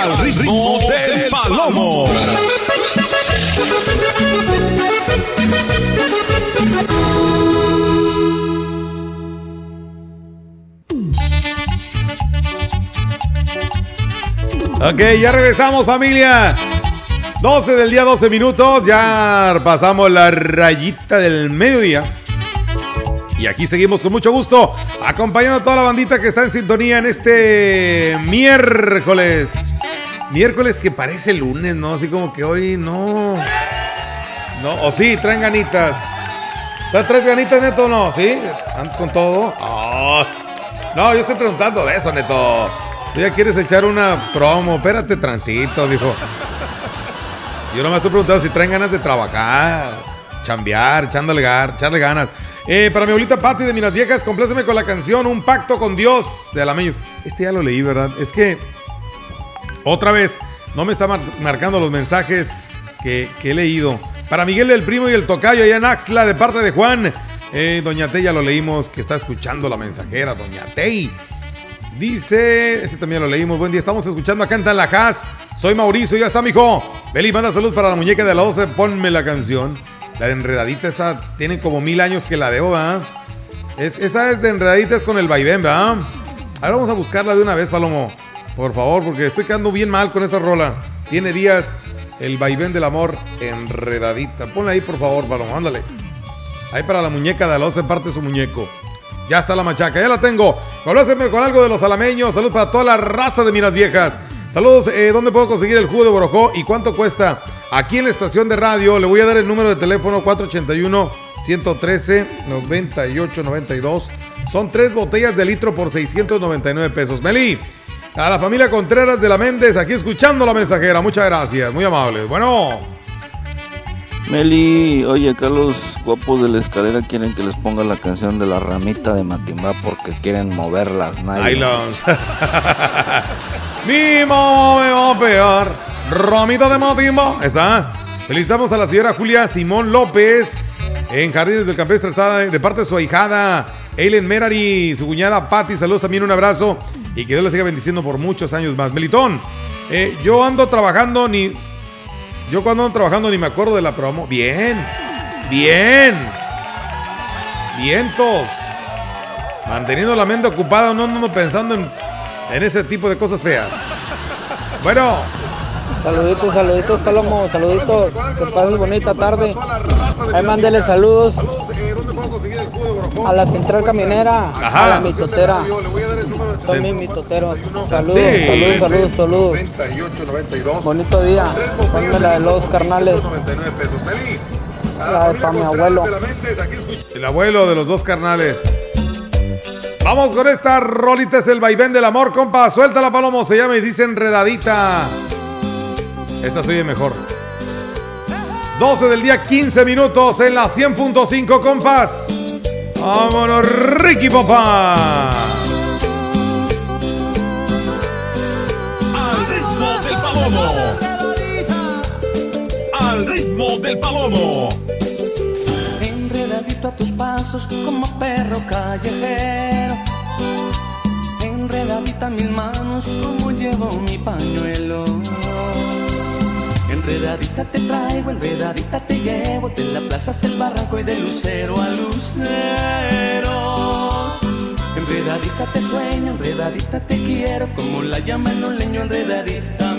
al ritmo del palomo. Ok, ya regresamos familia. 12 del día, 12 minutos. Ya pasamos la rayita del mediodía. Y aquí seguimos con mucho gusto, acompañando a toda la bandita que está en sintonía en este miércoles. Miércoles que parece lunes, ¿no? Así como que hoy no. No, o sí, traen ganitas. ¿Traes ganitas, Neto, no? ¿Sí? ¿Andas con todo? Ah. No, yo estoy preguntando de eso, Neto. ¿Tú ya quieres echar una promo? Espérate tantito, viejo. Yo nomás estoy preguntando si traen ganas de trabajar, chambear, echándole, gar, echarle ganas. Eh, para mi abuelita Patti de Minas Viejas, compléceme con la canción Un Pacto con Dios de Alameños. Este ya lo leí, ¿verdad? Es que, otra vez, no me está mar marcando los mensajes que, he leído. Para Miguel el Primo y el Tocayo allá en Axla, de parte de Juan. Eh, Doña Tey ya lo leímos, que está escuchando la mensajera, Doña Tey. Dice, este también lo leímos. Buen día, estamos escuchando acá en Talajás. Soy Mauricio, ya está, mijo. Beli, manda saludos para la muñeca de la 12. Ponme la canción. La de enredadita, esa tiene como mil años que la debo, ¿verdad? Es, esa es de enredadita, es con el vaivén. Ahora vamos a buscarla de una vez, Palomo. Por favor, porque estoy quedando bien mal con esta rola. Tiene días el vaivén del amor enredadita. Ponla ahí, por favor, Palomo, ándale. Ahí para la muñeca de 12 parte su muñeco. Ya está la machaca, ya la tengo. Hablásenme con algo de los alameños. Saludos para toda la raza de Minas Viejas. Saludos, eh, ¿dónde puedo conseguir el jugo de Borojó y cuánto cuesta? Aquí en la estación de radio le voy a dar el número de teléfono 481-113-9892. Son tres botellas de litro por 699 pesos. Meli, a la familia Contreras de la Méndez, aquí escuchando la mensajera. Muchas gracias, muy amables. Bueno. Meli, oye, Carlos, guapos de la escalera quieren que les ponga la canción de la ramita de Matimba porque quieren mover las nylons. Mi mamá me va a pegar. Ramita de Matimba. Está. Felicitamos a la señora Julia Simón López en Jardines del Campestre. Está de parte de su ahijada Eileen Merari, su cuñada Patti. Saludos también, un abrazo. Y que Dios le siga bendiciendo por muchos años más. Melitón, eh, yo ando trabajando ni. Yo cuando ando trabajando ni me acuerdo de la promo. Bien. Bien. Vientos. Manteniendo la mente ocupada, no ando pensando en, en ese tipo de cosas feas. Bueno. Saluditos, saluditos, Palomo, saluditos. Que pases bonita tarde. Ahí mándele saludos a la central caminera, Ajá. a la mitotera. Soy mi mitotero. Saludos, Sí. saludos, saludos, saludos. Bonito día. Ponme la de los carnales. La de para mi abuelo. El abuelo de los dos carnales. Vamos con esta rolita, es el vaivén del amor, compa. Suelta la palomo, se llama y dice enredadita. Esta se oye mejor. 12 del día, 15 minutos en la 100.5, compas. Vámonos, Ricky Papá. Palomo. Al ritmo del palomo. Enredadito a tus pasos como perro callejero. Enredadita a mis manos como llevo mi pañuelo. Enredadita te traigo, enredadita te llevo de la plaza hasta el barranco y de lucero a lucero. Enredadita te sueño, enredadita te quiero, como la llama en un leño, enredadita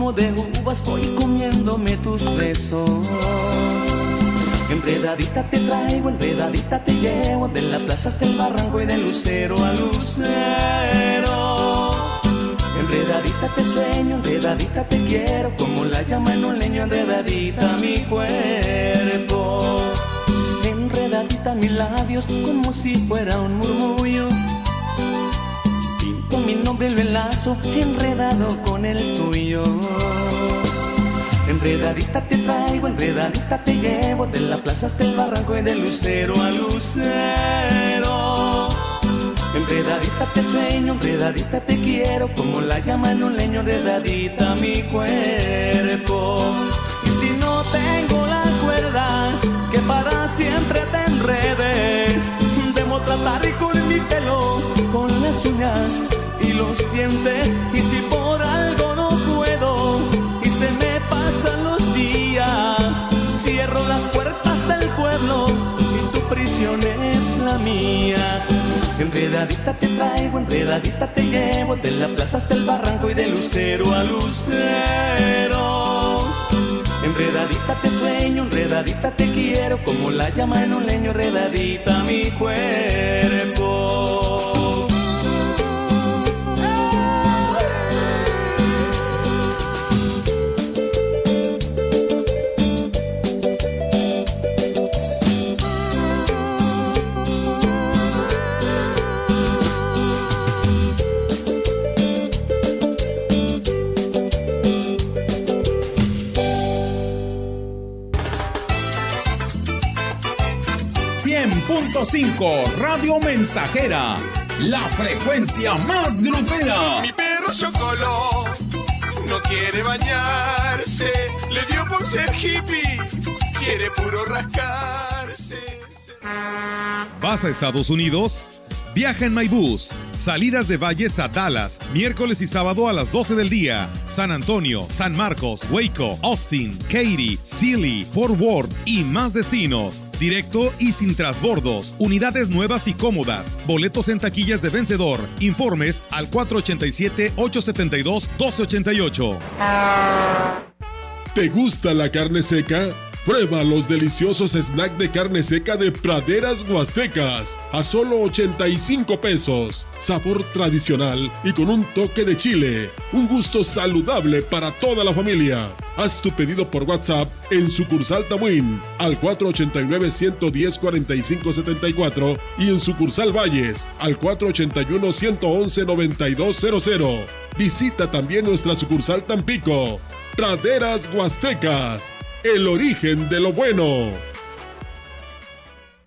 racimo de uvas voy comiéndome tus besos. Enredadita te traigo, enredadita te llevo de la plaza hasta el barranco y de lucero a lucero. Enredadita te sueño, enredadita te quiero, como la llama en un leño, enredadita mi cuerpo. Enredadita mis labios como si fuera un murmullo. Lo enlazo, enredado con el tuyo. Enredadita te traigo, enredadita te llevo De la plaza hasta el barranco y de lucero a lucero Enredadita te sueño, enredadita te quiero Como la llama en un leño, enredadita mi cuerpo Y si no tengo la cuerda Que para siempre te enredes Debo tratar y con mi pelo Con las uñas los dientes Y si por algo no puedo Y se me pasan los días Cierro las puertas del pueblo Y tu prisión es la mía. Enredadita te traigo, enredadita te llevo De la plaza hasta el barranco y de lucero a lucero. Enredadita te sueño, enredadita te quiero Como la llama en un leño, enredadita mi cuerpo .5 Radio Mensajera, la frecuencia más grupera. Mi perro Chocolo no quiere bañarse, le dio por ser hippie, quiere puro rascarse. ¿Vas a Estados Unidos? Viaja en MyBus. Salidas de Valles a Dallas, miércoles y sábado a las 12 del día. San Antonio, San Marcos, Waco, Austin, Katy, Sealy, Fort Worth y más destinos. Directo y sin trasbordos. Unidades nuevas y cómodas. Boletos en taquillas de vencedor. Informes al 487-872-1288. ¿Te gusta la carne seca? Prueba los deliciosos snacks de carne seca de Praderas Huastecas a solo 85 pesos. Sabor tradicional y con un toque de chile. Un gusto saludable para toda la familia. Haz tu pedido por WhatsApp en sucursal Tamuín al 489-110-4574 y en sucursal Valles al 481-111-9200. Visita también nuestra sucursal Tampico. Praderas Huastecas el origen de lo bueno.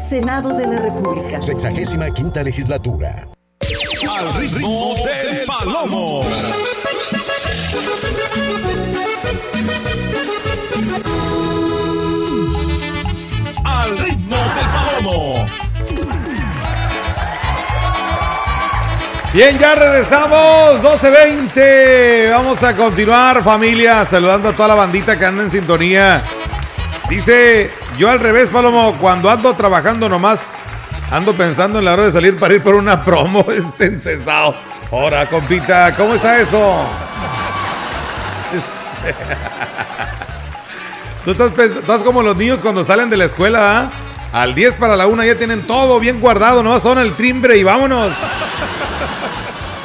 Senado de la República. Sexagésima quinta legislatura. Al ritmo del palomo. Al ritmo del palomo. Bien, ya regresamos, 12.20. Vamos a continuar, familia, saludando a toda la bandita que anda en sintonía. Dice, yo al revés, Palomo, cuando ando trabajando nomás, ando pensando en la hora de salir para ir por una promo, este encesado. Ahora, compita, ¿cómo está eso? Tú estás como los niños cuando salen de la escuela, ¿ah? Al 10 para la 1 ya tienen todo bien guardado, nomás son el timbre y vámonos.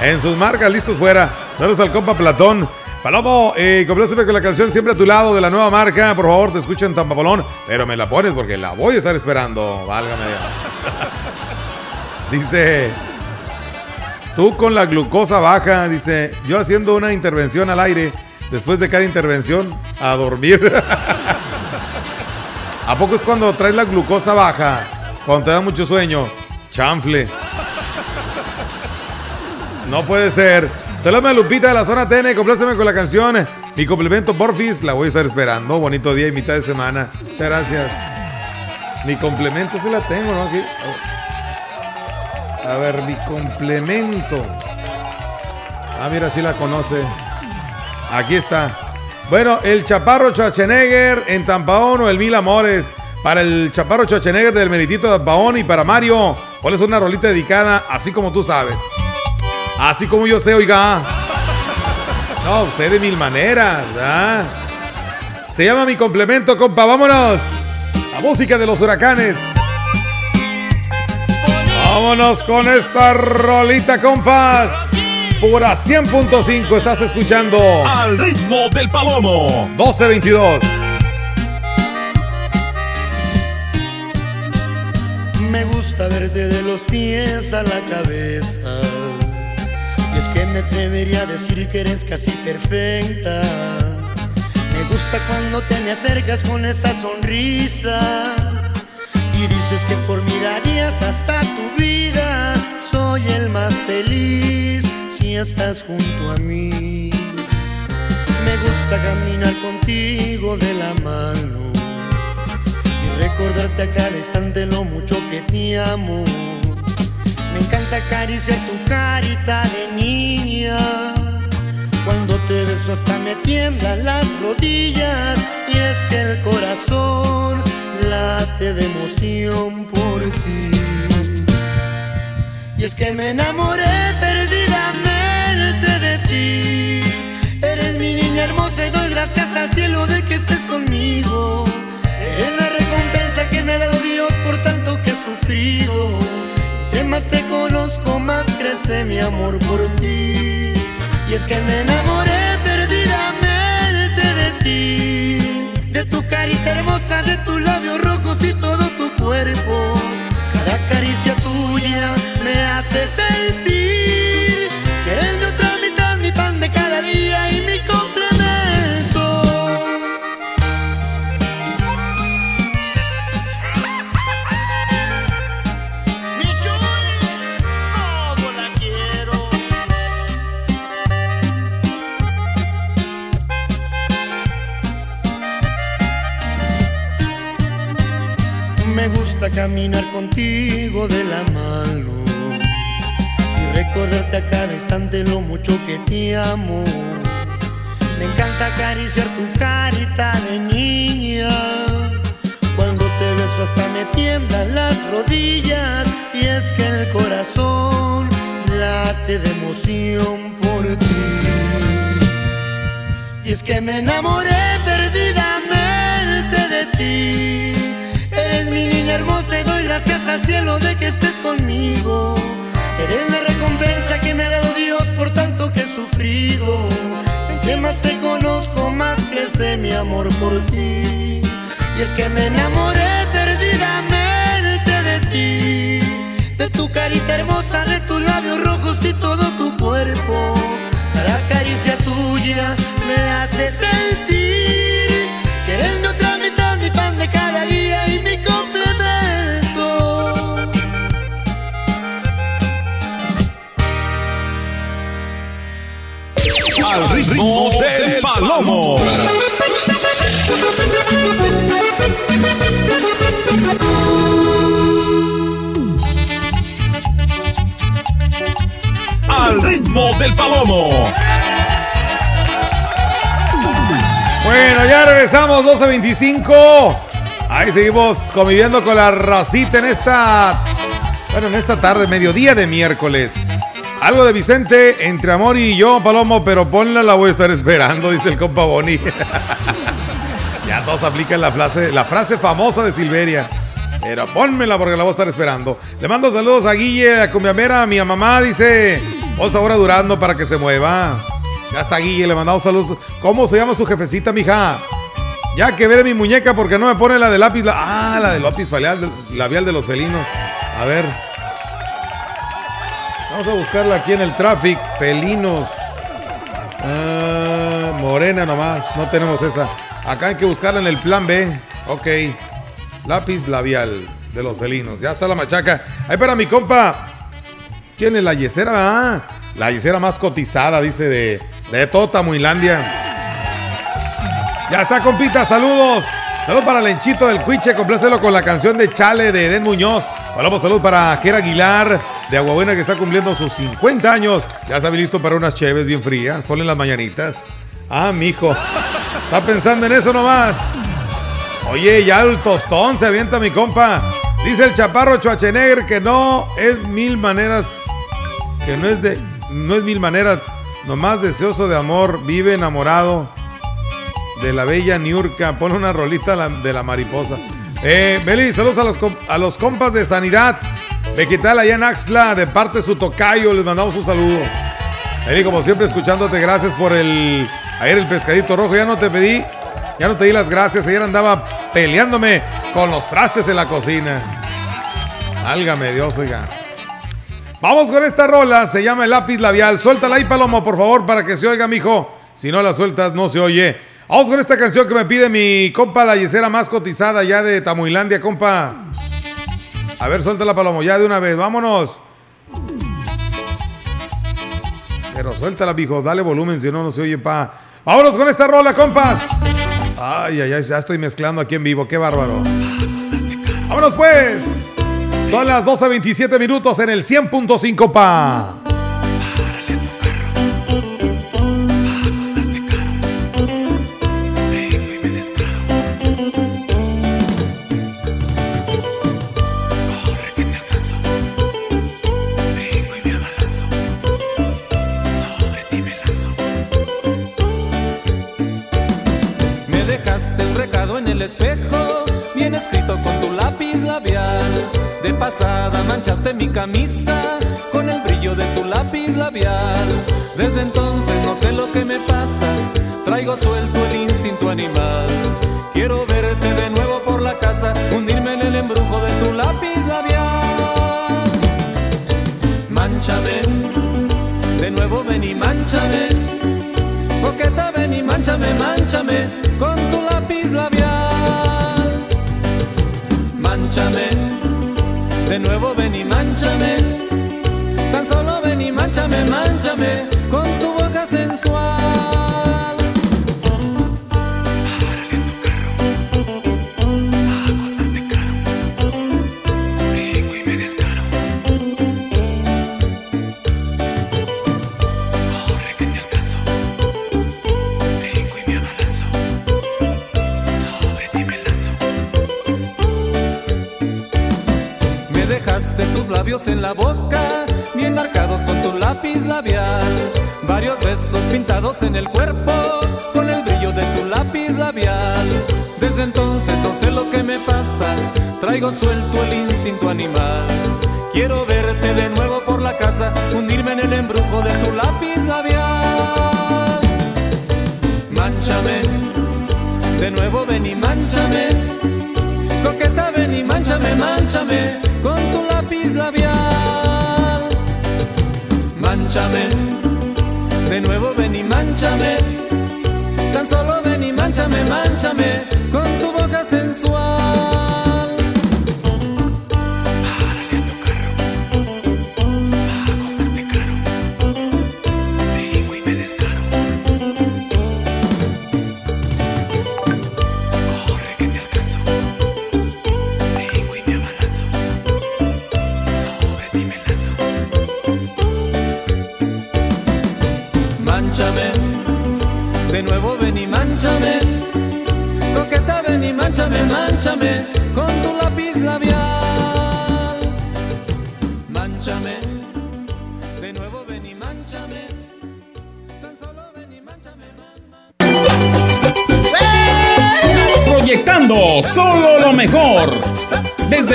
En sus marcas, listos fuera. Saludos al compa Platón. Palomo, eh, con la canción Siempre a tu lado de la nueva marca. Por favor, te escucho en Tampapolón, pero me la pones porque la voy a estar esperando. Válgame. dice, tú con la glucosa baja, dice, yo haciendo una intervención al aire, después de cada intervención, a dormir. ¿A poco es cuando traes la glucosa baja? Cuando te da mucho sueño. Chanfle. No puede ser. Saludos a Lupita de la zona TN, compláceme con la canción. Mi complemento Porfis, la voy a estar esperando. Bonito día y mitad de semana. Muchas gracias. Mi complemento sí la tengo, ¿no? Aquí. A ver, mi complemento. Ah, mira, sí la conoce. Aquí está. Bueno, el Chaparro Schwarzenegger en Tampaón o el Mil Amores. Para el Chaparro Schwarzenegger del Meritito de Tampaón y para Mario, ¿cuál es una rolita dedicada? Así como tú sabes. Así como yo sé, oiga. No, sé de mil maneras, ¿verdad? Se llama mi complemento, compa. Vámonos. música de los huracanes. Vámonos con esta rolita, compas. Pura 100.5 estás escuchando. Al ritmo del palomo. 1222. Me gusta verte de los pies a la cabeza. Me atrevería a decir que eres casi perfecta. Me gusta cuando te me acercas con esa sonrisa. Y dices que por mí darías hasta tu vida. Soy el más feliz si estás junto a mí. Me gusta caminar contigo de la mano y recordarte a cada instante lo mucho que te amo. Me encanta acariciar tu carita de niña. Cuando te beso hasta me tiemblan las rodillas y es que el corazón late de emoción por ti. Y es que me enamoré perdidamente de ti. Eres mi niña hermosa y doy gracias al cielo de que estés más crece mi amor por ti. Y es que me enamoré perdidamente de ti. De tu carita hermosa, de tus labios rojos y todo tu cuerpo. Cada caricia tuya me hace sentir caminar contigo de la mano y recordarte a cada instante lo mucho que te amo. Me encanta acariciar tu carita de niña. Cuando te beso hasta me tiemblan las rodillas y es que el corazón late de emoción por ti. Y es que me enamoré perdidamente de ti. Eres mi niña hermosa y doy gracias al cielo de que estés conmigo. Eres la recompensa que me ha dado Dios por tanto que he sufrido. Entre más te conozco, más crece mi amor por ti. Y es que me enamoré perdidamente de ti. De tu carita hermosa, de tus labios rojos y todo tu cuerpo. Del palomo. Al ritmo del palomo. Bueno, ya regresamos, 12.25. Ahí seguimos conviviendo con la racita en esta. Bueno, en esta tarde, mediodía de miércoles. Algo de Vicente, entre amor y yo, Palomo, pero ponla, la voy a estar esperando, dice el compa Boni. ya todos aplican la frase, la frase famosa de Silveria. Pero pónmela porque la voy a estar esperando. Le mando saludos a Guille, a Cumbiamera, a mi mamá, dice. Vamos ahora durando para que se mueva. Ya está Guille, le mandamos saludos. ¿Cómo se llama su jefecita, mija? Ya que ver mi muñeca porque no me pone la de lápiz. la- ah, la de lápiz labial de los felinos. A ver. Vamos a buscarla aquí en el traffic. Felinos. Ah, morena nomás. No tenemos esa. Acá hay que buscarla en el plan B. Ok. Lápiz labial de los felinos. Ya está la machaca. Ahí para mi compa. ¿Quién es la yesera? Ah, la yesera más cotizada, dice, de, de Tota. Ya está, compita, saludos. Saludos para Lenchito del Cuiche, complácelo con la canción de Chale de Eden Muñoz. Hablamos salud para Jera Aguilar de Aguabuena que está cumpliendo sus 50 años. Ya está listo para unas cheves bien frías. Ponle las mañanitas. Ah, mijo. Está pensando en eso nomás. Oye, ya el tostón se avienta mi compa. Dice el chaparro Chuachenegre que no es mil maneras. Que no es de. No es mil maneras. Nomás deseoso de amor. Vive enamorado de la bella Niurka. Pone una rolita de la mariposa. Eh, Beli, saludos a los, a los compas de Sanidad Vegetal allá en Axla, de parte su tocayo, les mandamos un saludo. Beli, como siempre, escuchándote, gracias por el. Ayer el pescadito rojo, ya no te pedí, ya no te di las gracias. Ayer andaba peleándome con los trastes en la cocina. Álgame Dios, oiga. Vamos con esta rola, se llama el lápiz labial. Suéltala ahí, Palomo, por favor, para que se oiga, mijo. Si no la sueltas, no se oye. Vamos con esta canción que me pide mi compa, la yesera más cotizada ya de Tamuilandia, compa. A ver, suéltala, Palomo, ya de una vez, vámonos. Pero suéltala, mijo, dale volumen, si no, no se oye, pa. Vámonos con esta rola, compas. Ay, ay, ay, ya estoy mezclando aquí en vivo, qué bárbaro. Vámonos pues. Son las 12.27 minutos en el 100.5 pa. El espejo, bien escrito con tu lápiz labial. De pasada manchaste mi camisa con el brillo de tu lápiz labial. Desde entonces no sé lo que me pasa, traigo suelto el instinto animal. Quiero verte de nuevo por la casa, hundirme en el embrujo de tu lápiz labial. Manchame, de nuevo ven y manchame. Coqueta, ven y manchame, manchame con tu lápiz labial. Manchame, de nuevo ven y manchame. Tan solo ven y manchame, manchame con tu boca sensual. Dejaste tus labios en la boca, bien marcados con tu lápiz labial. Varios besos pintados en el cuerpo, con el brillo de tu lápiz labial. Desde entonces no sé lo que me pasa, traigo suelto el instinto animal. Quiero verte de nuevo por la casa, hundirme en el embrujo de tu lápiz labial. Manchame, de nuevo ven y manchame. Coqueta, ven y manchame, manchame con tu labial. Manchame, de nuevo ven y manchame. Tan solo ven y manchame, manchame con tu boca sensual.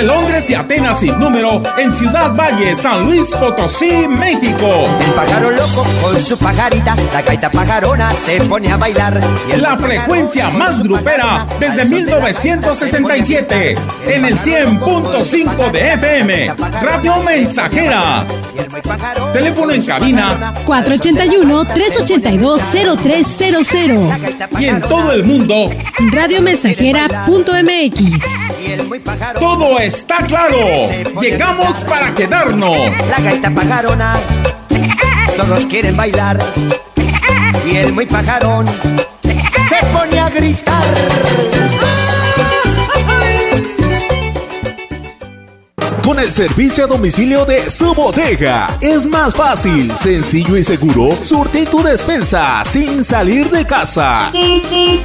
Londres y Atenas sin número, en Ciudad Valle, San Luis Potosí, México. El pájaro loco con su pajarita, la gaita pajarona se pone a bailar. La frecuencia más grupera desde 1967 en el 100.5 de FM. Radio Mensajera. Teléfono en cabina 481-382-0300. y en todo el mundo. Radiomensajera.mx. Todo está claro. Llegamos para quedarnos. La gaita pajarona, todos quieren bailar. Y el muy pajarón se pone a gritar. El servicio a domicilio de su bodega. Es más fácil, sencillo y seguro surtir tu despensa sin salir de casa.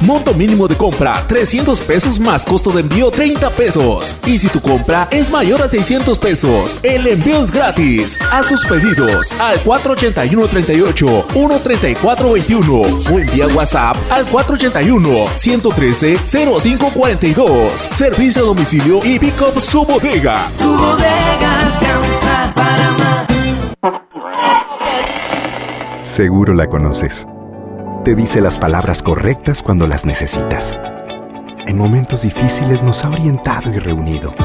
Monto mínimo de compra 300 pesos más costo de envío 30 pesos. Y si tu compra es mayor a 600 pesos, el envío es gratis. A sus pedidos al 481 38 134 21 o envía WhatsApp al 481 113 0542. Servicio a domicilio y pick up su bodega. Seguro la conoces. Te dice las palabras correctas cuando las necesitas. En momentos difíciles nos ha orientado y reunido.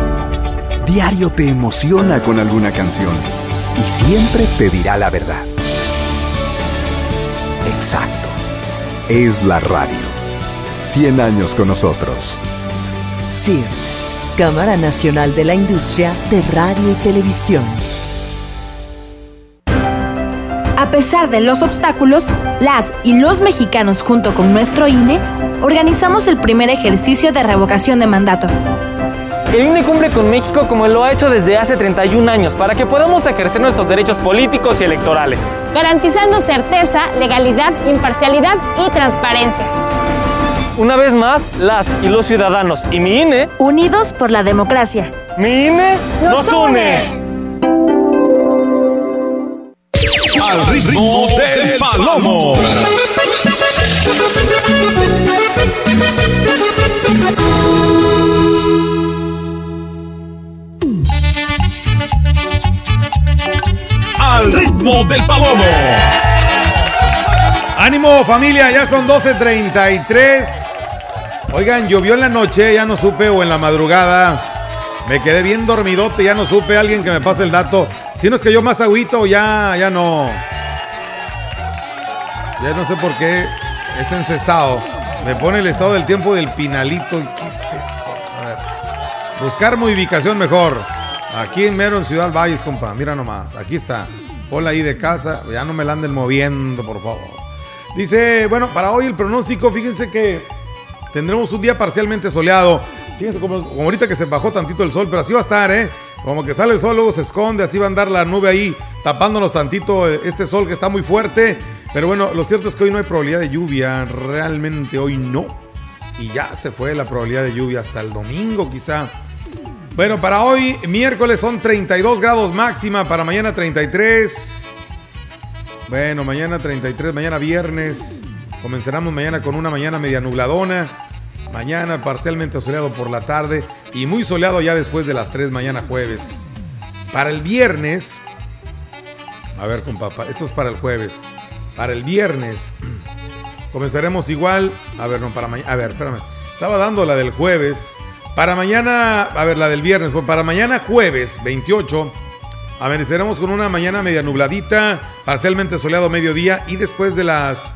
Diario te emociona con alguna canción y siempre te dirá la verdad. Exacto. Es la radio. 100 años con nosotros. CIRT, Cámara Nacional de la Industria de Radio y Televisión. A pesar de los obstáculos, las y los mexicanos junto con nuestro INE organizamos el primer ejercicio de revocación de mandato. El INE cumple con México como lo ha hecho desde hace 31 años para que podamos ejercer nuestros derechos políticos y electorales. garantizando certeza, legalidad, imparcialidad y transparencia. Una vez más, las y los ciudadanos y mi INE, Unidos por la democracia. mi INE nos une. Al ritmo del palomo. Al ritmo del palomo. Ánimo familia, ya son 12.33. Oigan, llovió en la noche, ya no supe, o en la madrugada. Me quedé bien dormidote, ya no supe. Alguien que me pase el dato. Si no es que yo más agüito, ya, ya no. Ya no sé por qué está encesado. Me pone el estado del tiempo del pinalito. ¿Qué es eso? A ver. Buscar mi ubicación mejor. Aquí en mero en Ciudad Valles, compa. Mira nomás. Aquí está. Hola ahí de casa. Ya no me la anden moviendo, por favor. Dice, bueno, para hoy el pronóstico, fíjense que tendremos un día parcialmente soleado. Fíjense como, ahorita que se bajó tantito el sol, pero así va a estar, ¿eh? Como que sale el sol, luego se esconde, así va a andar la nube ahí, tapándonos tantito eh, este sol que está muy fuerte. Pero bueno, lo cierto es que hoy no hay probabilidad de lluvia, realmente hoy no. Y ya se fue la probabilidad de lluvia hasta el domingo quizá. Bueno, para hoy, miércoles son 32 grados máxima, para mañana 33. Bueno, mañana 33, mañana viernes. Comenzaremos mañana con una mañana media nubladona. Mañana parcialmente soleado por la tarde y muy soleado ya después de las 3 mañana jueves. Para el viernes, a ver, compa, pa- esto es para el jueves. Para el viernes comenzaremos igual. A ver, no, para mañana. A ver, espérame. Estaba dando la del jueves. Para mañana, a ver, la del viernes. Pues para mañana jueves 28. Amaneceremos con una mañana media nubladita, parcialmente soleado mediodía y después de las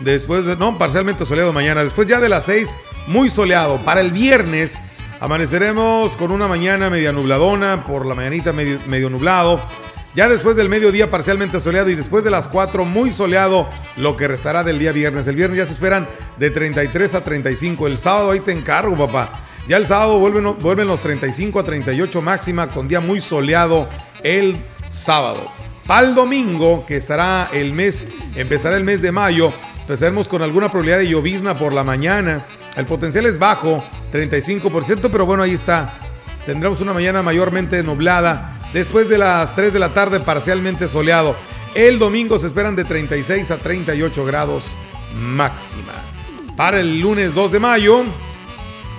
Después de, no, parcialmente soleado mañana. Después ya de las 6, muy soleado. Para el viernes, amaneceremos con una mañana media nubladona, por la mañanita medio, medio nublado. Ya después del mediodía, parcialmente soleado. Y después de las 4, muy soleado, lo que restará del día viernes. El viernes ya se esperan de 33 a 35. El sábado ahí te encargo, papá. Ya el sábado vuelven, vuelven los 35 a 38 máxima, con día muy soleado el sábado. El domingo, que estará el mes, empezará el mes de mayo, empezaremos con alguna probabilidad de llovizna por la mañana. El potencial es bajo, 35%, pero bueno, ahí está. Tendremos una mañana mayormente nublada. Después de las 3 de la tarde, parcialmente soleado. El domingo se esperan de 36 a 38 grados máxima. Para el lunes 2 de mayo,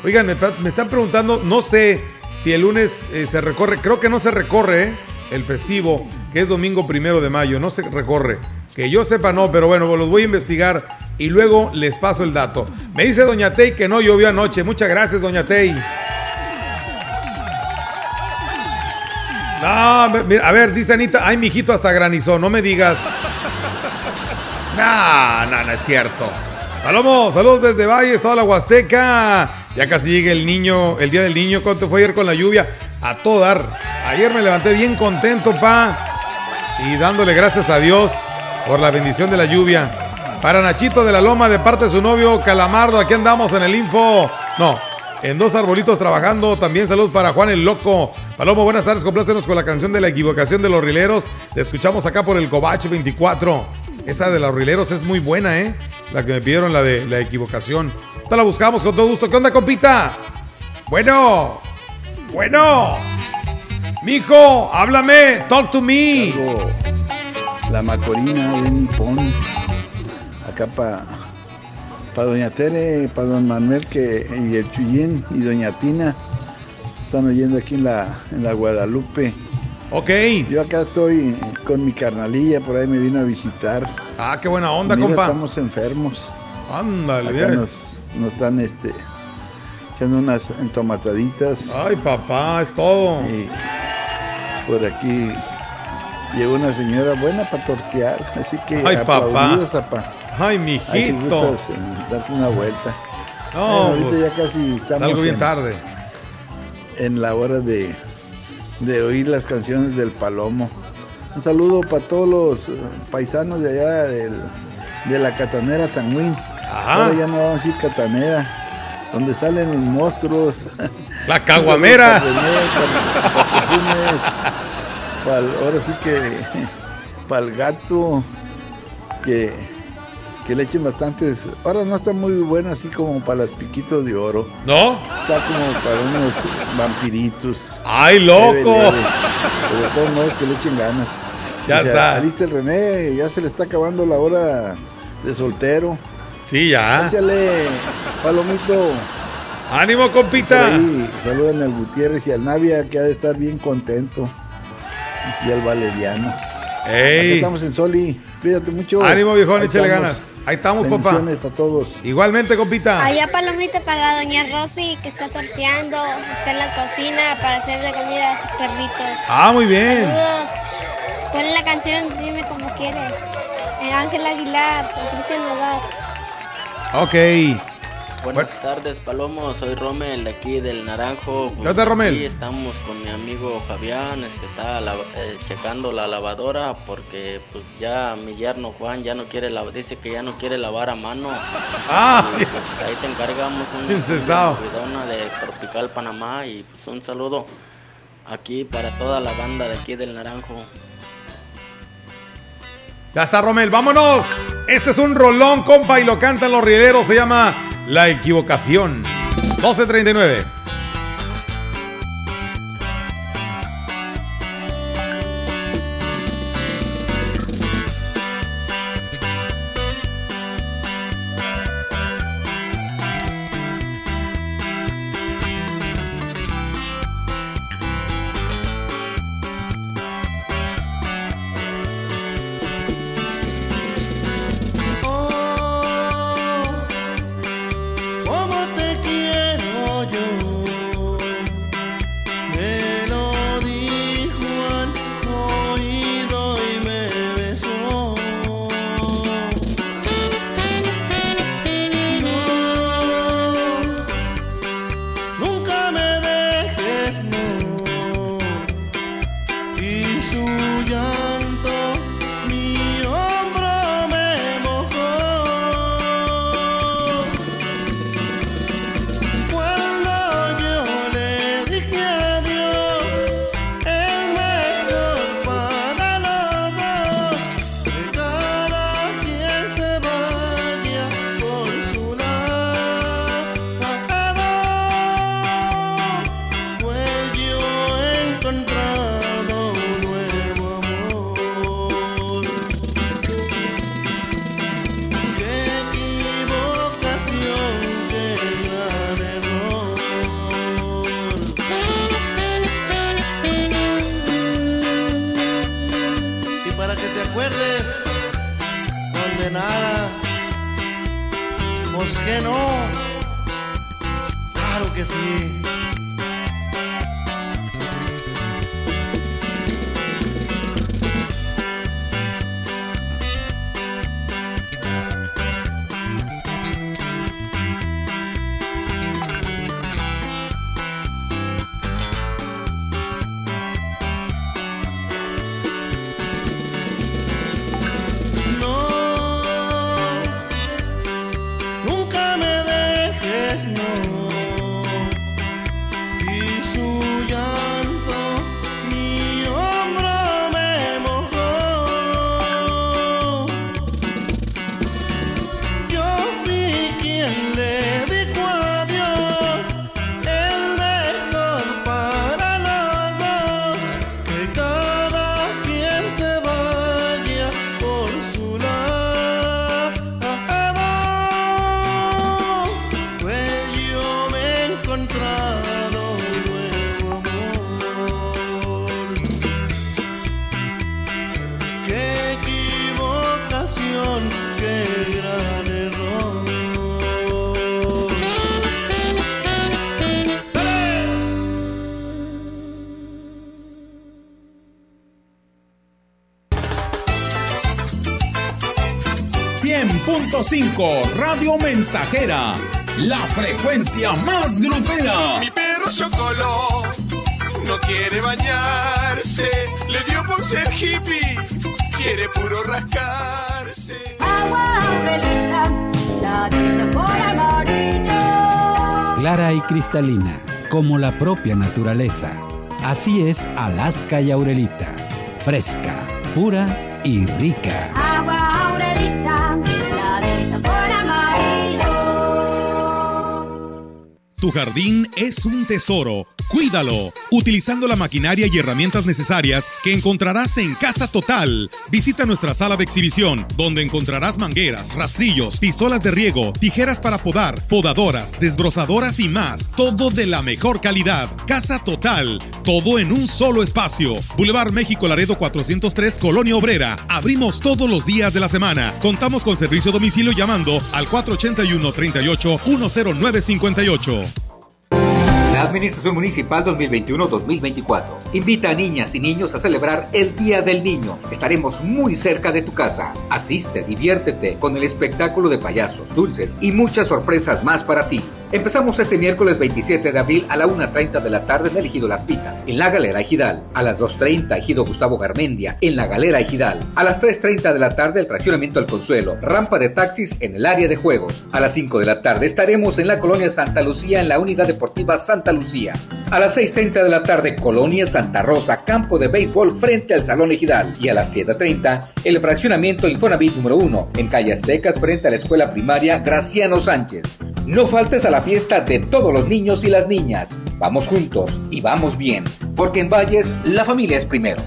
oigan, me, me están preguntando, no sé si el lunes eh, se recorre, creo que no se recorre eh, el festivo, que es domingo primero de mayo, no se recorre. Que yo sepa no, pero bueno, los voy a investigar y luego les paso el dato. Me dice Doña Tey que no llovió anoche. Muchas gracias, Doña Tey. No, a ver, dice Anita, ay, mijito, hasta granizó, no me digas. No, no, no es cierto. Palomo, saludos desde Valles, toda la Huasteca. Ya casi llega el niño, el día del niño. ¿Cuánto fue ayer con la lluvia? A todo dar. Ayer me levanté bien contento, pa. Y dándole gracias a Dios por la bendición de la lluvia. Para Nachito de la Loma, de parte de su novio Calamardo, aquí andamos en el info. No, en dos arbolitos trabajando. También saludos para Juan el Loco, Palomo, buenas tardes. Complácenos con la canción de la equivocación de los rileros. Te escuchamos acá por el Cobache 24. Esa de los rileros es muy buena, ¿eh? La que me pidieron, la de la equivocación. Esta la buscamos con todo gusto. ¿Qué onda, compita? Bueno. Bueno. Mijo, háblame. Talk to me. La Macorina de Nipón. Acá para pa Doña Tere, para Don Manuel que, y el Chuyín y Doña Tina. Están oyendo aquí en la, en la Guadalupe. Ok. Yo acá estoy con mi carnalilla, por ahí me vino a visitar. Ah, qué buena onda, Mira, compa. Estamos enfermos. Ándale, nos, nos están este, echando unas entomataditas. Ay, papá, es todo. Y por aquí llegó una señora buena para tortear, así que Ay, papá. apá. Ay, si mijito. gustas, eh, darte una vuelta. No, pues, ya casi estamos salgo bien en- tarde. en la hora de, de oír las canciones del Palomo. Un saludo para todos los eh, paisanos de allá del- de la Catanera Tanguín. Ahora ya no vamos a decir Catanera, donde salen los monstruos. La caguamera. Ahora sí que para el gato que, que le echen bastantes. Ahora no está muy bueno así como para las piquitos de oro. ¿No? Está como para unos vampiritos. ¡Ay, loco! Leve, leve. Pero de todos modos que le echen ganas. Ya está. ¿Viste el René? Ya se le está acabando la hora de soltero. Sí, ya. Échale, palomito. ¡Ánimo, compita! Ahí, saluden al Gutiérrez y al Navia, que ha de estar bien contento. Y al Valeriano. ¡Ey! Aquí estamos en Soli. Cuídate mucho. Ánimo, viejón, échale ganas. Ahí estamos, papá. Para todos. Igualmente, compita. Allá palomita para doña Rosy que está torteando, está en la cocina para hacerle comida a sus perritos. Ah, muy bien. Saludos. Ponle la canción, dime como quieres. Eh, Ángel Aguilar, Cristian Nodal. Ok. Buenas tardes, Palomo. Soy Romel de aquí del Naranjo. ¿Qué onda, Romel? Aquí estamos con mi amigo Fabián, es que está eh, checando la lavadora porque pues ya mi yerno Juan ya no quiere lavar, dice que ya no quiere lavar a mano. Ah. Y, pues, ahí te encargamos una una de Tropical Panamá y pues un saludo aquí para toda la banda de aquí del Naranjo. Ya está, Romel. ¡Vámonos! Este es un rolón, compa, y lo cantan los rieleros. Se llama La Equivocación. 1239. .5 Radio Mensajera, la frecuencia más grupera. Mi perro Chocolo no quiere bañarse, le dio por ser hippie, quiere puro rascarse. Agua Aurelita, la dieta por amarillo. Clara y cristalina, como la propia naturaleza. Así es Alaska y Aurelita. Fresca, pura y rica. Tu jardín es un tesoro. Cuídalo, utilizando la maquinaria y herramientas necesarias que encontrarás en Casa Total. Visita nuestra sala de exhibición, donde encontrarás mangueras, rastrillos, pistolas de riego, tijeras para podar, podadoras, desbrozadoras y más. Todo de la mejor calidad. Casa Total, todo en un solo espacio. Boulevard México Laredo 403, Colonia Obrera. Abrimos todos los días de la semana. Contamos con servicio domicilio llamando al 481 38 10958. Administración Municipal 2021-2024 invita a niñas y niños a celebrar el Día del Niño. Estaremos muy cerca de tu casa. Asiste, diviértete con el espectáculo de payasos, dulces y muchas sorpresas más para ti. Empezamos este miércoles 27 de abril a la 1.30 de la tarde en el Ejido Las Pitas, en la Galera Ejidal. A las 2.30 Ejido Gustavo Garmendia, en la Galera Ejidal. A las 3.30 de la tarde el fraccionamiento al Consuelo, rampa de taxis en el área de juegos. A las 5 de la tarde estaremos en la colonia Santa Lucía en la Unidad Deportiva Santa Lucía. A las 6.30 de la tarde Colonia Santa Rosa, campo de béisbol frente al Salón Ejidal. Y a las 7.30 el fraccionamiento Infonavit número 1 en Calle Aztecas frente a la escuela primaria Graciano Sánchez. No faltes a la fiesta de todos los niños y las niñas. Vamos juntos y vamos bien, porque en Valles la familia es primero.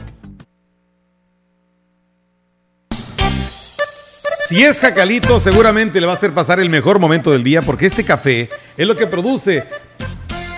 Si es jacalito, seguramente le va a hacer pasar el mejor momento del día porque este café es lo que produce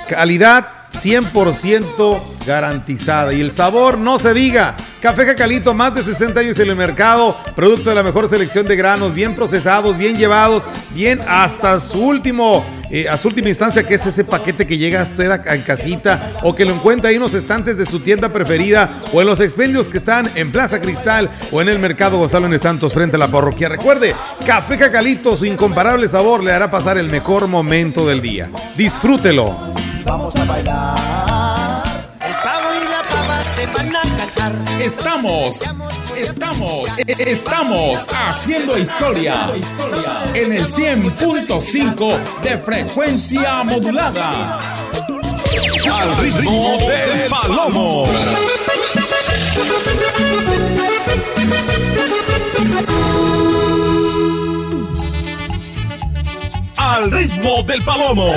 calidad 100% garantizada y el sabor no se diga. Café Jacalito, más de 60 años en el mercado, producto de la mejor selección de granos, bien procesados, bien llevados, bien hasta su último, eh, a su última instancia, que es ese paquete que llega a usted en casita o que lo encuentra ahí en los estantes de su tienda preferida o en los expendios que están en Plaza Cristal o en el Mercado Gonzalo Santos frente a la parroquia. Recuerde, Café Jacalito, su incomparable sabor le hará pasar el mejor momento del día. Disfrútelo. Vamos a bailar. Se van a casar. Estamos, estamos, estamos haciendo historia en el 100.5 de frecuencia modulada. Al ritmo del palomo. Al ritmo del palomo.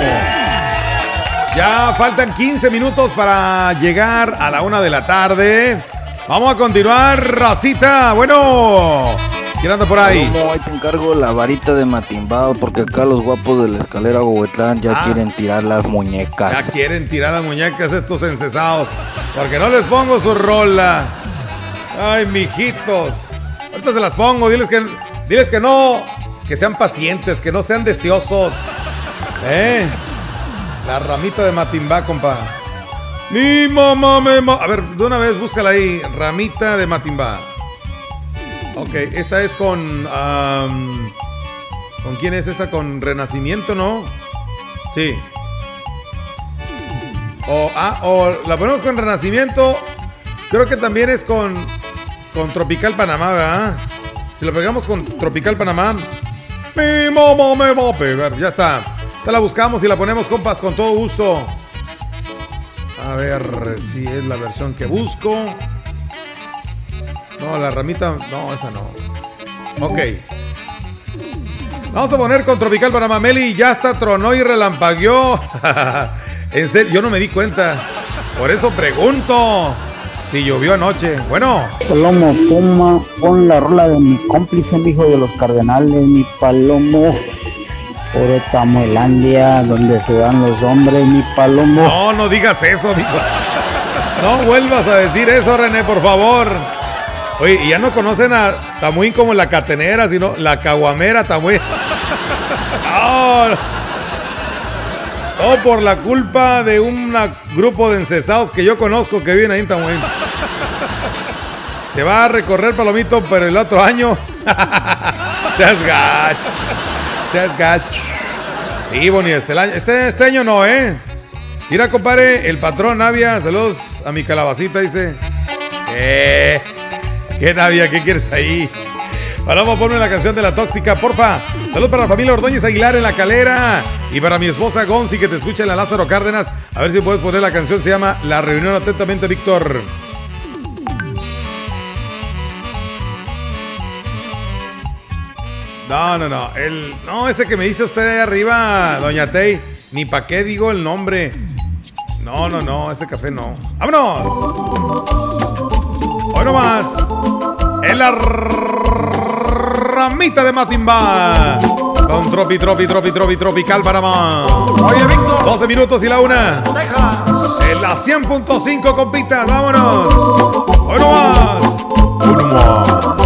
Ya faltan 15 minutos para llegar a la una de la tarde. Vamos a continuar, racita. Bueno, ¿quién anda por ahí? Palomo, ahí te encargo la varita de matimbao porque acá los guapos de la escalera Huehuetlán ya Ah. quieren tirar las muñecas. Ya quieren tirar las muñecas estos encesados. Porque no les pongo su rola. Ay, mijitos. Ahorita se las pongo. Diles que, diles que no. Que sean pacientes, que no sean deseosos. ¿Eh? La ramita de Matimbá, compa. Mi mamá me ma- A ver, de una vez búscala ahí. Ramita de Matimbá. Ok, esta es con. ¿Con quién es esta? Con Renacimiento, ¿no? Sí. O, ah, o la ponemos con Renacimiento. Creo que también es con, con Tropical Panamá, ¿verdad? Si la pegamos con Tropical Panamá. Mi mamá me va a pegar. Ya está. Ya la buscamos y la ponemos, compas, con todo gusto. A ver si es la versión que busco. No, la ramita. No, esa no. Ok. Vamos a poner con Tropical Panamá. Meli ya está, tronó y relampagueó. en serio, yo no me di cuenta. Por eso pregunto si llovió anoche. Bueno, Palomo, toma, pon la rola de mi cómplice, el hijo de los cardenales, mi palomo. Puro Tamuelandia, donde se dan los hombres, mi palomo. No, no digas eso, amigo. No vuelvas a decir eso, René, por favor. Oye, y ya no conocen a Tamuín como la catenera, sino la caguamera Tamuín. No, no. Todo por la culpa de un grupo de encesados que yo conozco que viven ahí en Tamuín. Se va a recorrer Palomito, pero el otro año. Seas gach. Seas gach. Sí, Boni, este, este, este año no, ¿eh? Mira, compadre, el patrón Navia, saludos a mi calabacita, dice. Eh, ¿qué Navia? ¿Qué quieres ahí? Vamos a ponerme la canción de la tóxica, porfa. Saludos para la familia Ordóñez Aguilar en la calera. Y para mi esposa Gonzi, que te escucha en la Lázaro Cárdenas. A ver si puedes poner la canción, se llama La Reunión Atentamente, Víctor. No, no, no. El, no, ese que me dice usted ahí arriba, doña Tey. Ni pa' qué digo el nombre. No, no, no, ese café no. ¡Vámonos! Hoy nomás. En la ramita de Matimba. Con Tropi, Tropi, Tropi, Tropi, Tropical Panamá. Oye, Víctor. 12 minutos y la una. En la 100.5, compitas. Vámonos. Hoy nomás. Hoy nomás.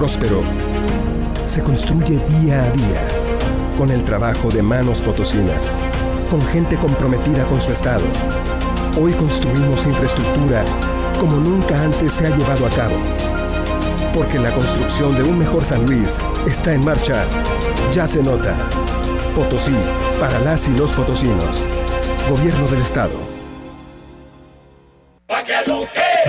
Próspero se construye día a día con el trabajo de manos potosinas, con gente comprometida con su Estado. Hoy construimos infraestructura como nunca antes se ha llevado a cabo, porque la construcción de un mejor San Luis está en marcha. Ya se nota. Potosí, para las y los potosinos. Gobierno del Estado.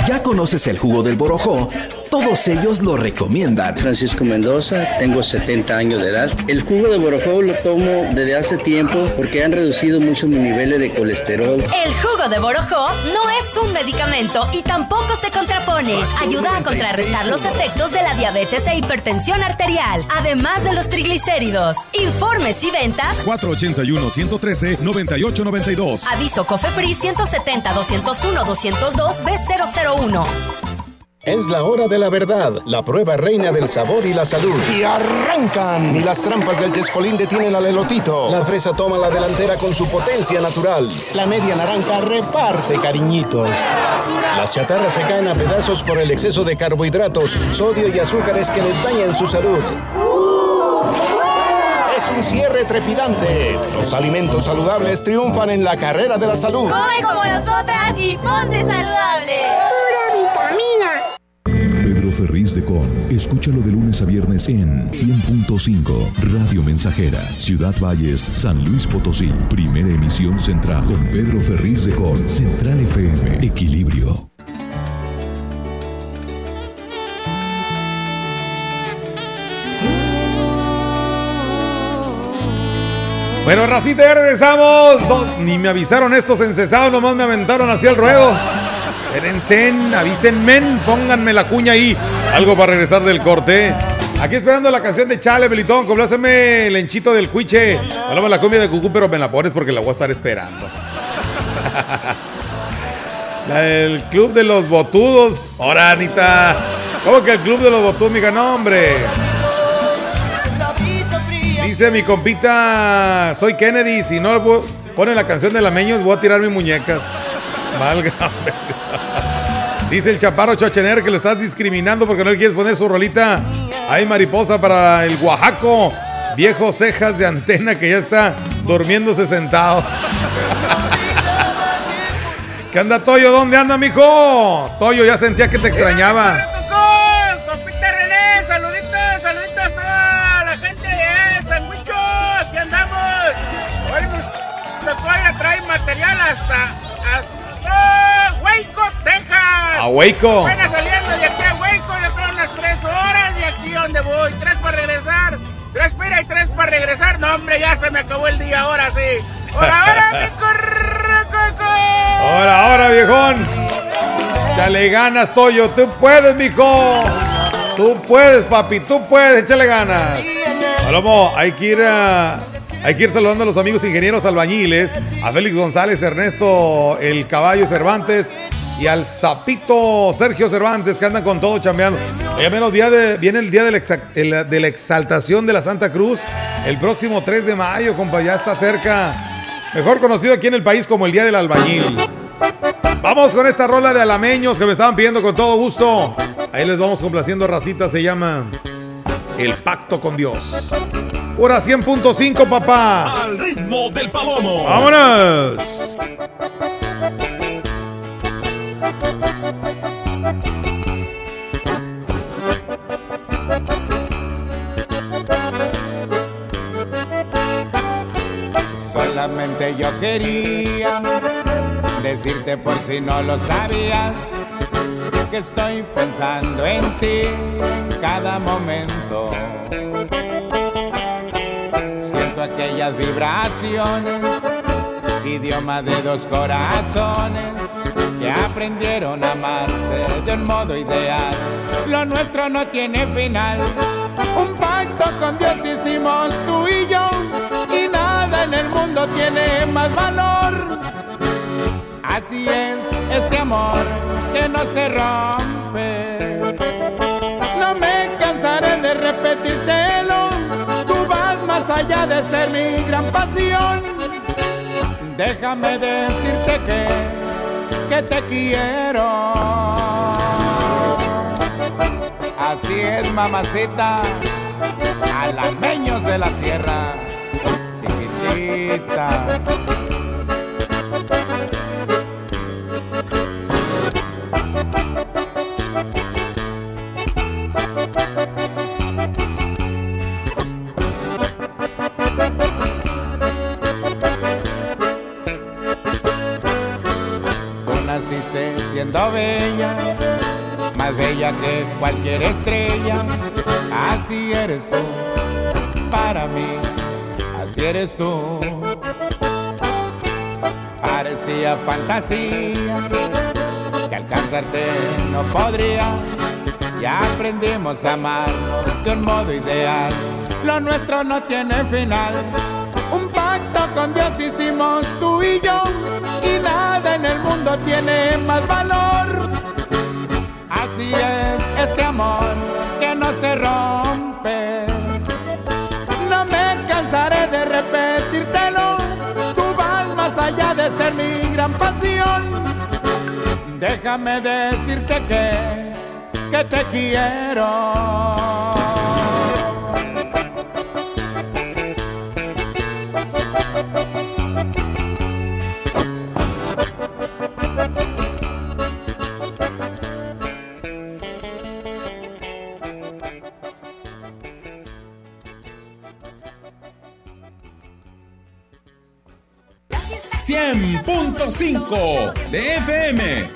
¿Ya conoces el jugo del Borojó? Todos ellos lo recomiendan. Francisco Mendoza, tengo 70 años de edad. El jugo de Borojó lo tomo desde hace tiempo porque han reducido mucho mi niveles de colesterol. El jugo de Borojó no es un medicamento y tampoco se contrapone. Ayuda a contrarrestar los efectos de la diabetes e hipertensión arterial, además de los triglicéridos. Informes y ventas 481-113-9892. Aviso COFEPRI 170 201 202 B001. Es la hora de la verdad, la prueba reina del sabor y la salud. Y arrancan. Y las trampas del chescolín detienen al elotito. La fresa toma la delantera con su potencia natural. La media naranja reparte cariñitos. Las chatarras se caen a pedazos por el exceso de carbohidratos, sodio y azúcares que les dañan su salud. Es un cierre trepidante. Los alimentos saludables triunfan en la carrera de la salud. Come como nosotras y ponte saludable. Escúchalo de lunes a viernes en 100.5 Radio Mensajera, Ciudad Valles, San Luis Potosí. Primera emisión central con Pedro Ferriz de Con. Central FM. Equilibrio. Bueno, racita, regresamos. Ni me avisaron estos encesados, nomás me aventaron hacia el ruedo. Espérense, avísenme, pónganme la cuña ahí. Algo para regresar del corte. Aquí esperando la canción de Chale, Belitón. Compláceme el enchito del cuiche. Hablamos la cumbia de cucú, pero me la pones porque la voy a estar esperando. la del Club de los Botudos. Ahora, Anita. ¿Cómo que el Club de los Botudos, miga? No, hombre. Dice mi compita, soy Kennedy. Si no vo- pone la canción de Lameños, voy a tirar mis muñecas. Valga. Dice el chaparro Chochener que lo estás discriminando porque no le quieres poner su rolita. Hay mariposa para el Oaxaco. Viejo cejas de antena que ya está durmiéndose sentado. ¿Qué anda, Toyo? ¿Dónde anda, mijo? Toyo, ya sentía que te extrañaba. A Hueco. Apenas saliendo de aquí a Hueco, yo creo unas tres horas de aquí donde voy, tres para regresar. Tres para y tres para regresar. No, hombre, ya se me acabó el día, ahora sí. Ahora, ahora, mi correcoco. Ahora, ahora, viejón. Échale ganas, Toyo. Tú puedes, mijo. Tú puedes, papi. Tú puedes. Échale ganas. Palomo, hay que ir a. Hay que ir saludando a los amigos ingenieros albañiles, a Félix González, Ernesto El Caballo Cervantes y al Zapito Sergio Cervantes que andan con todo chambeando. Ya menos día de, viene el día de la, exa- el- de la exaltación de la Santa Cruz, el próximo 3 de mayo, compa, ya está cerca. Mejor conocido aquí en el país como el Día del Albañil. Vamos con esta rola de alameños que me estaban pidiendo con todo gusto. Ahí les vamos complaciendo, racita, se llama El Pacto con Dios. Hora 100.5, papá. Al ritmo del palomo. ¡Vámonos! Solamente yo quería decirte por si no lo sabías que estoy pensando en ti en cada momento. Siento aquellas vibraciones, idioma de dos corazones que aprendieron a amarse de un modo ideal. Lo nuestro no tiene final. Un pacto con Dios hicimos tú y yo y nada en el mundo tiene más valor. Así es este amor que no se rompe. No me cansaré de repetírtelo. Tú vas más allá de ser mi gran pasión. Déjame decirte que, que te quiero. Así es, mamacita. Alameños de la sierra. Chiquitita. Siendo bella, más bella que cualquier estrella. Así eres tú, para mí, así eres tú. Parecía fantasía que alcanzarte no podría. Ya aprendimos a amarnos de un modo ideal. Lo nuestro no tiene final. Un pacto con Dios hicimos tú y yo. Y nada en el mundo tiene más valor. Así es este amor que no se rompe. No me cansaré de repetírtelo. Tú vas más allá de ser mi gran pasión. Déjame decirte que, que te quiero. .5 de FM,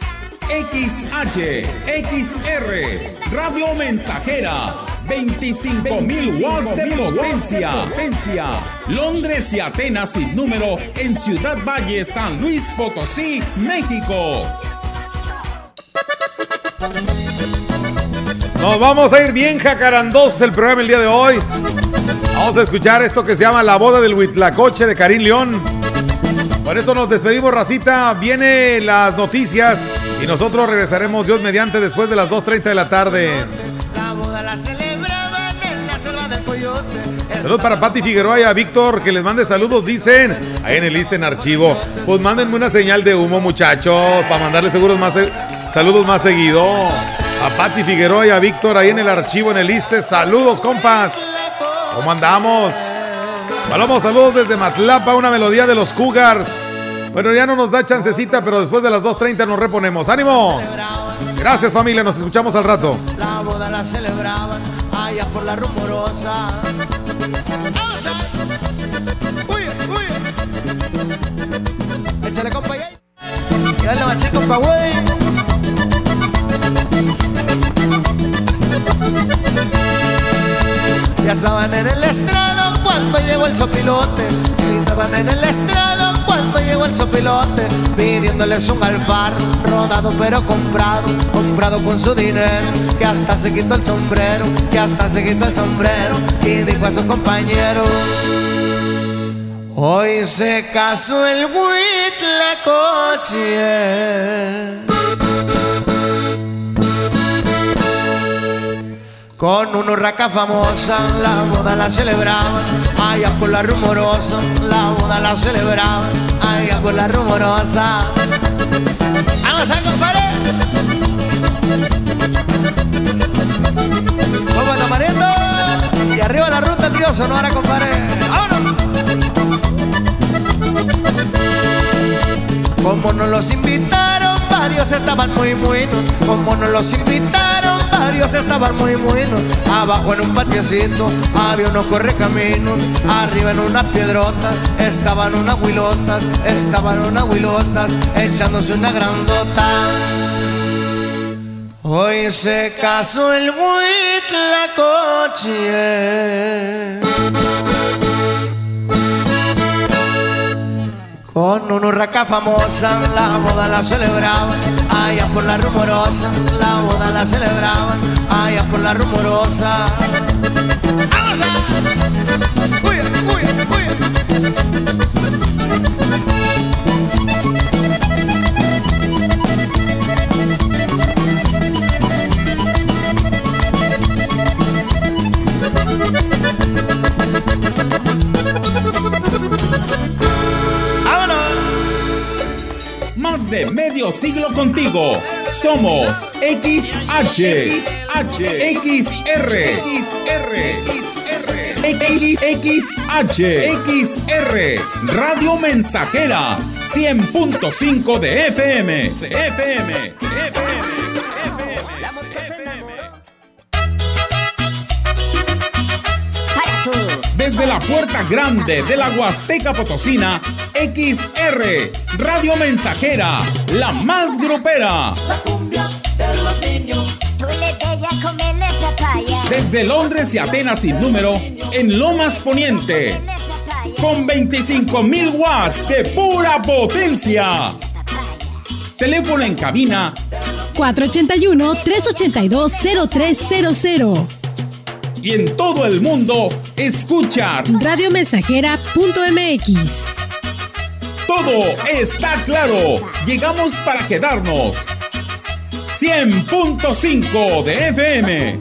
XH, XR, Radio Mensajera, 25.000 watts de potencia. Londres y Atenas sin número en Ciudad Valle, San Luis Potosí, México. Nos vamos a ir bien jacarandosos el programa el día de hoy. Vamos a escuchar esto que se llama La boda del Huitlacoche de Karim León. Con esto nos despedimos, racita. Viene las noticias y nosotros regresaremos, Dios mediante, después de las 2.30 de la tarde. La boda la celebraban en la selva del coyote. Saludos para Pati Figueroa y a Víctor, que les mande saludos, dicen. Ahí en el list en archivo. Pues mándenme una señal de humo, muchachos, para mandarle seguros más saludos más seguido. A Pati Figueroa y a Víctor ahí en el archivo, en el liste. Saludos, compas. ¿Cómo andamos? Palomos, saludos desde Matlapa, una melodía de los Cougars. Bueno, ya no nos da chancecita, pero después de las 2.30 nos reponemos. ¡Ánimo! Gracias familia, nos escuchamos al rato. La boda la celebraban allá por la rumorosa. ¡Uy, uy! Échale, compa. Y dale machín, compa, güey. Ya estaban en el estrado cuando llegó el sopilote. Estaban en el estrado cuando llegó el sopilote. Pidiéndoles un alfar, rodado pero comprado. Comprado con su dinero, que hasta se quitó el sombrero. Que hasta se quitó el sombrero. Y dijo a su compañero. Hoy se casó el Huitlacoche Con una urraca famosa, la boda la celebraban, allá por la rumorosa, la boda la celebraban, allá por la rumorosa. ¡Vamos a compadre! ¡Vamos tamariendo! Y arriba la ruta, tío Sonora, compadre. ¡Vámonos! Como nos los invitaron, varios estaban muy buenos. Como nos los invitaron, varios estaban muy buenos. Abajo en un patiecito había unos correcaminos. Arriba en unas piedrotas estaban unas huilotas. Estaban unas huilotas echándose una grandota. Hoy se casó el Huitlacoche Con una urraca famosa, la boda la celebraban, allá por la rumorosa, la boda la celebraban, allá por la rumorosa. ¡Vamos a! ¡Uy, uy! Contigo. Somos XH, XH, XR, XR, XH, XR, Radio Mensajera, 100.5 de FM, de FM, de FM. Desde la puerta grande de la Huasteca Potosina, XR, Radio Mensajera, la más grupera. La cumbia de los niños Desde Londres y Atenas sin número, en Lomas Poniente. Con 25.000 watts de pura potencia. Teléfono en cabina 481-382-0300. Y en todo el mundo, escucha radiomensajera.mx. Todo está claro. Llegamos para quedarnos. 100.5 de FM.